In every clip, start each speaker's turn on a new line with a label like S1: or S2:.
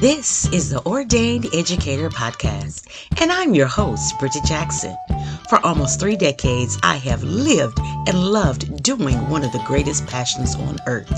S1: This is the Ordained Educator Podcast, and I'm your host, Bridget Jackson. For almost three decades, I have lived and loved doing one of the greatest passions on earth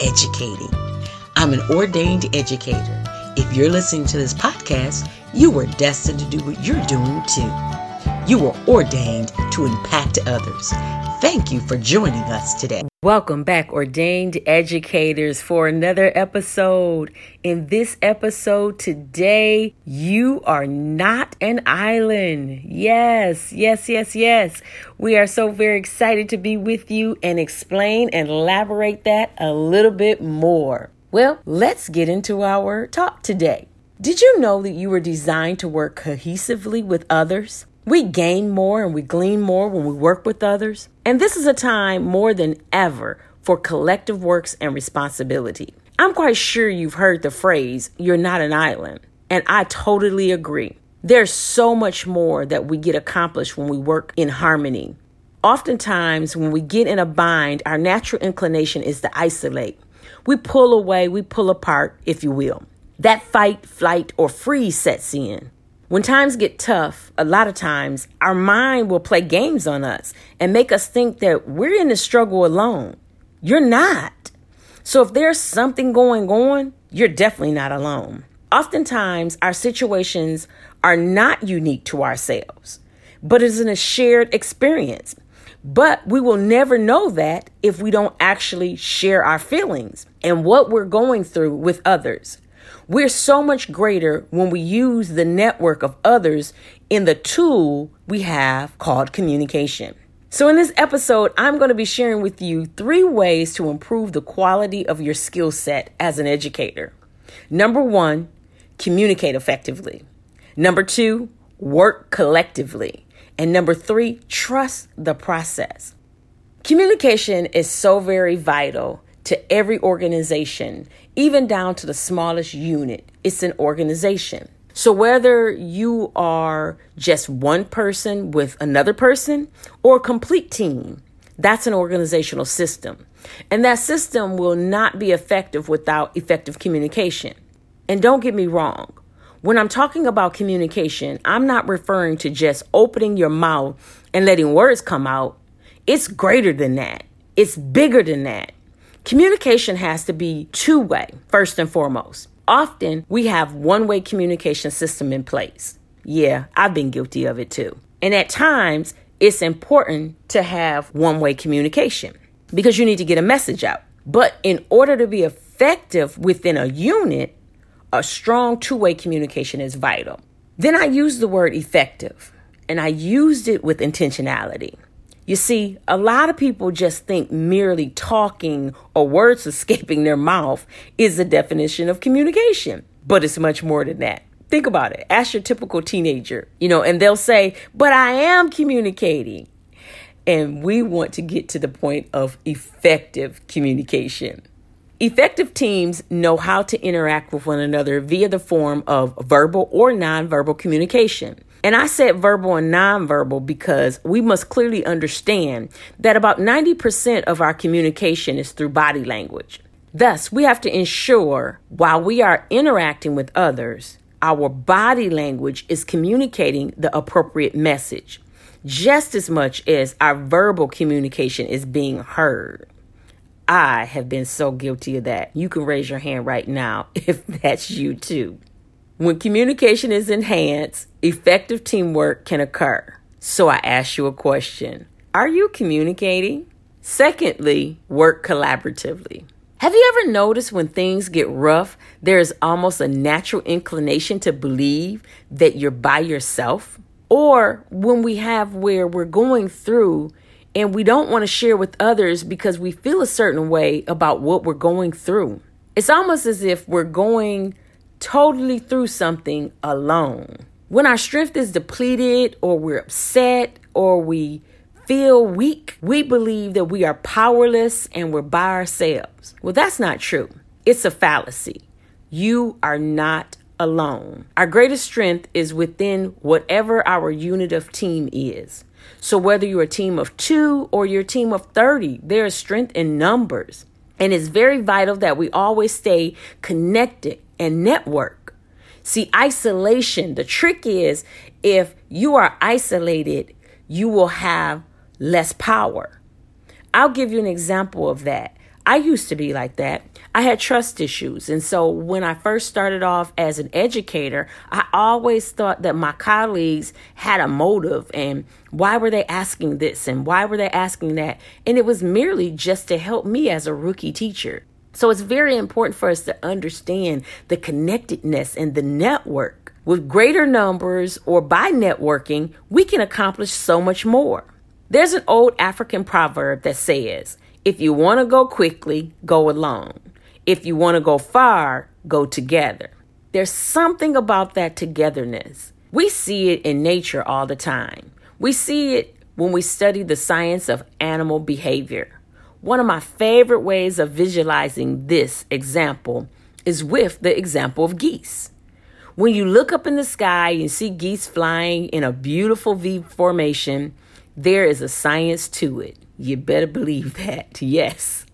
S1: educating. I'm an ordained educator. If you're listening to this podcast, you were destined to do what you're doing too. You were ordained to impact others. Thank you for joining us today.
S2: Welcome back, ordained educators, for another episode. In this episode today, you are not an island. Yes, yes, yes, yes. We are so very excited to be with you and explain and elaborate that a little bit more. Well, let's get into our talk today. Did you know that you were designed to work cohesively with others? We gain more and we glean more when we work with others. And this is a time more than ever for collective works and responsibility. I'm quite sure you've heard the phrase, you're not an island. And I totally agree. There's so much more that we get accomplished when we work in harmony. Oftentimes, when we get in a bind, our natural inclination is to isolate. We pull away, we pull apart, if you will. That fight, flight, or freeze sets in. When times get tough, a lot of times our mind will play games on us and make us think that we're in the struggle alone. You're not. So if there's something going on, you're definitely not alone. Oftentimes, our situations are not unique to ourselves, but it's in a shared experience. But we will never know that if we don't actually share our feelings and what we're going through with others. We're so much greater when we use the network of others in the tool we have called communication. So, in this episode, I'm going to be sharing with you three ways to improve the quality of your skill set as an educator. Number one, communicate effectively. Number two, work collectively. And number three, trust the process. Communication is so very vital to every organization, even down to the smallest unit. It's an organization. So, whether you are just one person with another person or a complete team, that's an organizational system. And that system will not be effective without effective communication. And don't get me wrong, when I'm talking about communication, I'm not referring to just opening your mouth and letting words come out. It's greater than that, it's bigger than that. Communication has to be two way, first and foremost. Often we have one way communication system in place. Yeah, I've been guilty of it too. And at times, it's important to have one way communication because you need to get a message out. But in order to be effective within a unit, a strong two way communication is vital. Then I used the word effective and I used it with intentionality. You see, a lot of people just think merely talking or words escaping their mouth is the definition of communication, but it's much more than that. Think about it. Ask your typical teenager, you know, and they'll say, But I am communicating. And we want to get to the point of effective communication. Effective teams know how to interact with one another via the form of verbal or nonverbal communication. And I said verbal and nonverbal because we must clearly understand that about 90% of our communication is through body language. Thus, we have to ensure while we are interacting with others, our body language is communicating the appropriate message just as much as our verbal communication is being heard. I have been so guilty of that. You can raise your hand right now if that's you too. When communication is enhanced, effective teamwork can occur. So I ask you a question Are you communicating? Secondly, work collaboratively. Have you ever noticed when things get rough, there is almost a natural inclination to believe that you're by yourself? Or when we have where we're going through and we don't want to share with others because we feel a certain way about what we're going through. It's almost as if we're going totally through something alone. When our strength is depleted, or we're upset, or we feel weak, we believe that we are powerless and we're by ourselves. Well, that's not true. It's a fallacy. You are not alone. Our greatest strength is within whatever our unit of team is. So, whether you're a team of two or you're a team of 30, there is strength in numbers. And it's very vital that we always stay connected and network. See, isolation, the trick is if you are isolated, you will have less power. I'll give you an example of that. I used to be like that. I had trust issues. And so when I first started off as an educator, I always thought that my colleagues had a motive and why were they asking this and why were they asking that? And it was merely just to help me as a rookie teacher. So it's very important for us to understand the connectedness and the network. With greater numbers or by networking, we can accomplish so much more. There's an old African proverb that says, if you want to go quickly, go alone. If you want to go far, go together. There's something about that togetherness. We see it in nature all the time. We see it when we study the science of animal behavior. One of my favorite ways of visualizing this example is with the example of geese. When you look up in the sky and see geese flying in a beautiful V formation, there is a science to it. You better believe that. Yes.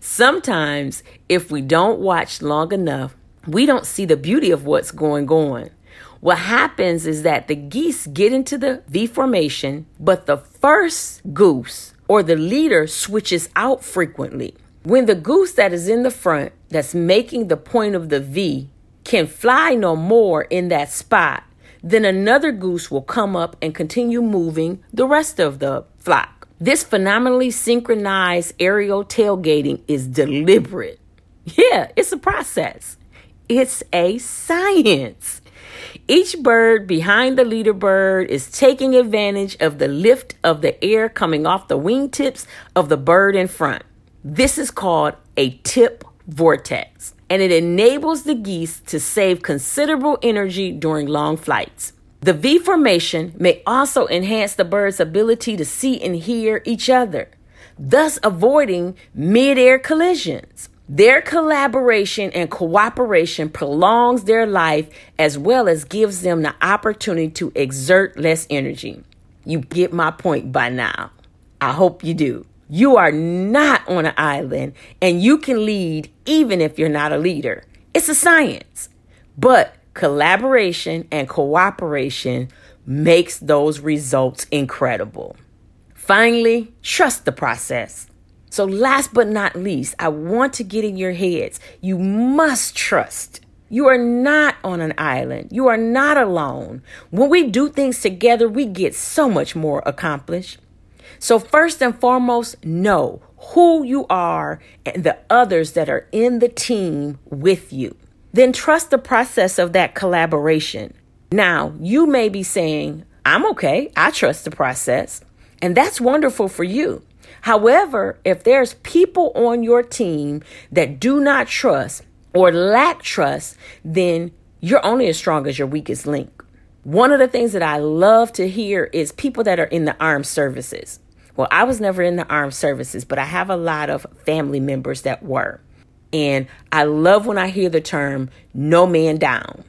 S2: Sometimes, if we don't watch long enough, we don't see the beauty of what's going on. What happens is that the geese get into the V formation, but the first goose or the leader switches out frequently. When the goose that is in the front, that's making the point of the V, can fly no more in that spot, then another goose will come up and continue moving the rest of the flock. This phenomenally synchronized aerial tailgating is deliberate. Yeah, it's a process. It's a science. Each bird behind the leader bird is taking advantage of the lift of the air coming off the wingtips of the bird in front. This is called a tip vortex, and it enables the geese to save considerable energy during long flights. The V formation may also enhance the bird's ability to see and hear each other, thus avoiding mid-air collisions. Their collaboration and cooperation prolongs their life as well as gives them the opportunity to exert less energy. You get my point by now. I hope you do. You are not on an island and you can lead even if you're not a leader. It's a science. But collaboration and cooperation makes those results incredible. Finally, trust the process. So, last but not least, I want to get in your heads. You must trust. You are not on an island. You are not alone. When we do things together, we get so much more accomplished. So, first and foremost, know who you are and the others that are in the team with you then trust the process of that collaboration. Now, you may be saying, I'm okay, I trust the process, and that's wonderful for you. However, if there's people on your team that do not trust or lack trust, then you're only as strong as your weakest link. One of the things that I love to hear is people that are in the armed services. Well, I was never in the armed services, but I have a lot of family members that were. And I love when I hear the term no man down.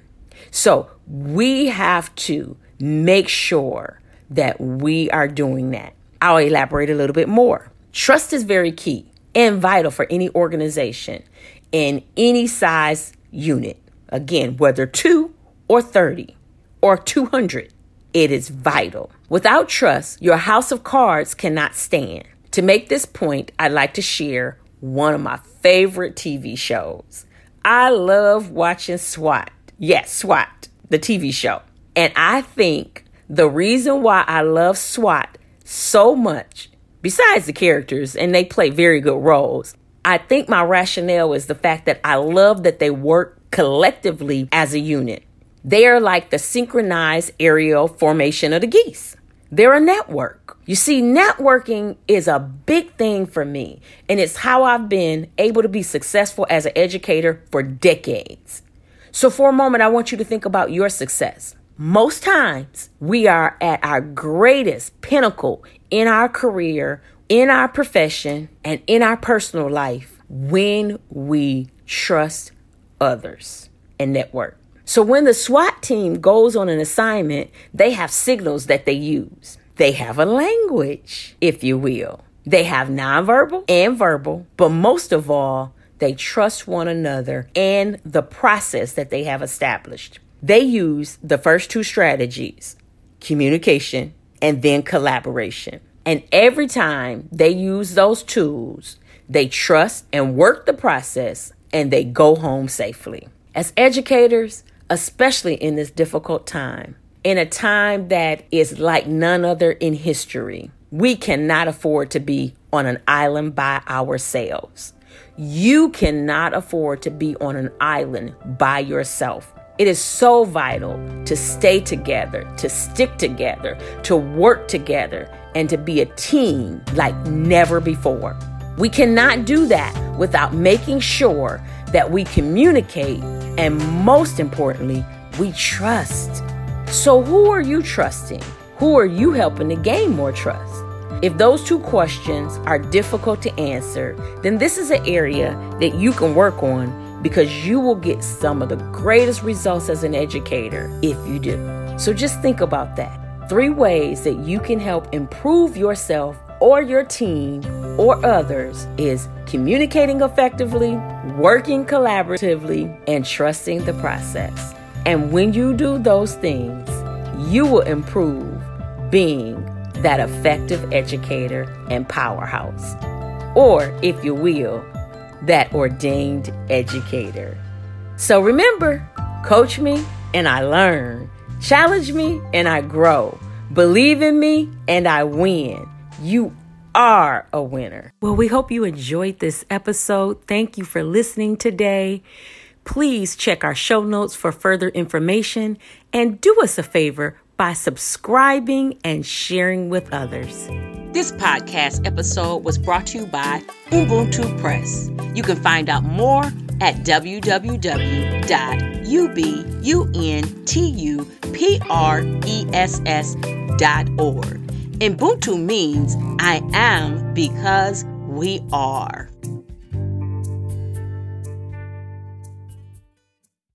S2: So we have to make sure that we are doing that. I'll elaborate a little bit more. Trust is very key and vital for any organization in any size unit. Again, whether two or 30 or 200, it is vital. Without trust, your house of cards cannot stand. To make this point, I'd like to share one of my favorite TV shows. I love watching SWAT. Yes, SWAT, the TV show. And I think the reason why I love SWAT so much, besides the characters, and they play very good roles, I think my rationale is the fact that I love that they work collectively as a unit. They are like the synchronized aerial formation of the geese. They're a network. You see, networking is a big thing for me, and it's how I've been able to be successful as an educator for decades. So, for a moment, I want you to think about your success. Most times, we are at our greatest pinnacle in our career, in our profession, and in our personal life when we trust others and network. So when the SWAT team goes on an assignment, they have signals that they use. They have a language, if you will. They have nonverbal and verbal, but most of all, they trust one another and the process that they have established. They use the first two strategies communication and then collaboration. And every time they use those tools, they trust and work the process and they go home safely. As educators, especially in this difficult time, in a time that is like none other in history, we cannot afford to be on an island by ourselves. You cannot afford to be on an island by yourself. It is so vital to stay together, to stick together, to work together, and to be a team like never before. We cannot do that without making sure that we communicate and, most importantly, we trust. So, who are you trusting? Who are you helping to gain more trust? If those two questions are difficult to answer, then this is an area that you can work on because you will get some of the greatest results as an educator if you do. So just think about that. Three ways that you can help improve yourself or your team or others is communicating effectively, working collaboratively, and trusting the process. And when you do those things, you will improve being that effective educator and powerhouse. Or, if you will, that ordained educator. So remember, coach me and I learn, challenge me and I grow, believe in me and I win. You are a winner. Well, we hope you enjoyed this episode. Thank you for listening today. Please check our show notes for further information and do us a favor by subscribing and sharing with others.
S1: This podcast episode was brought to you by Ubuntu Press. You can find out more at www.ubuntupress.org. Ubuntu means I am because we are.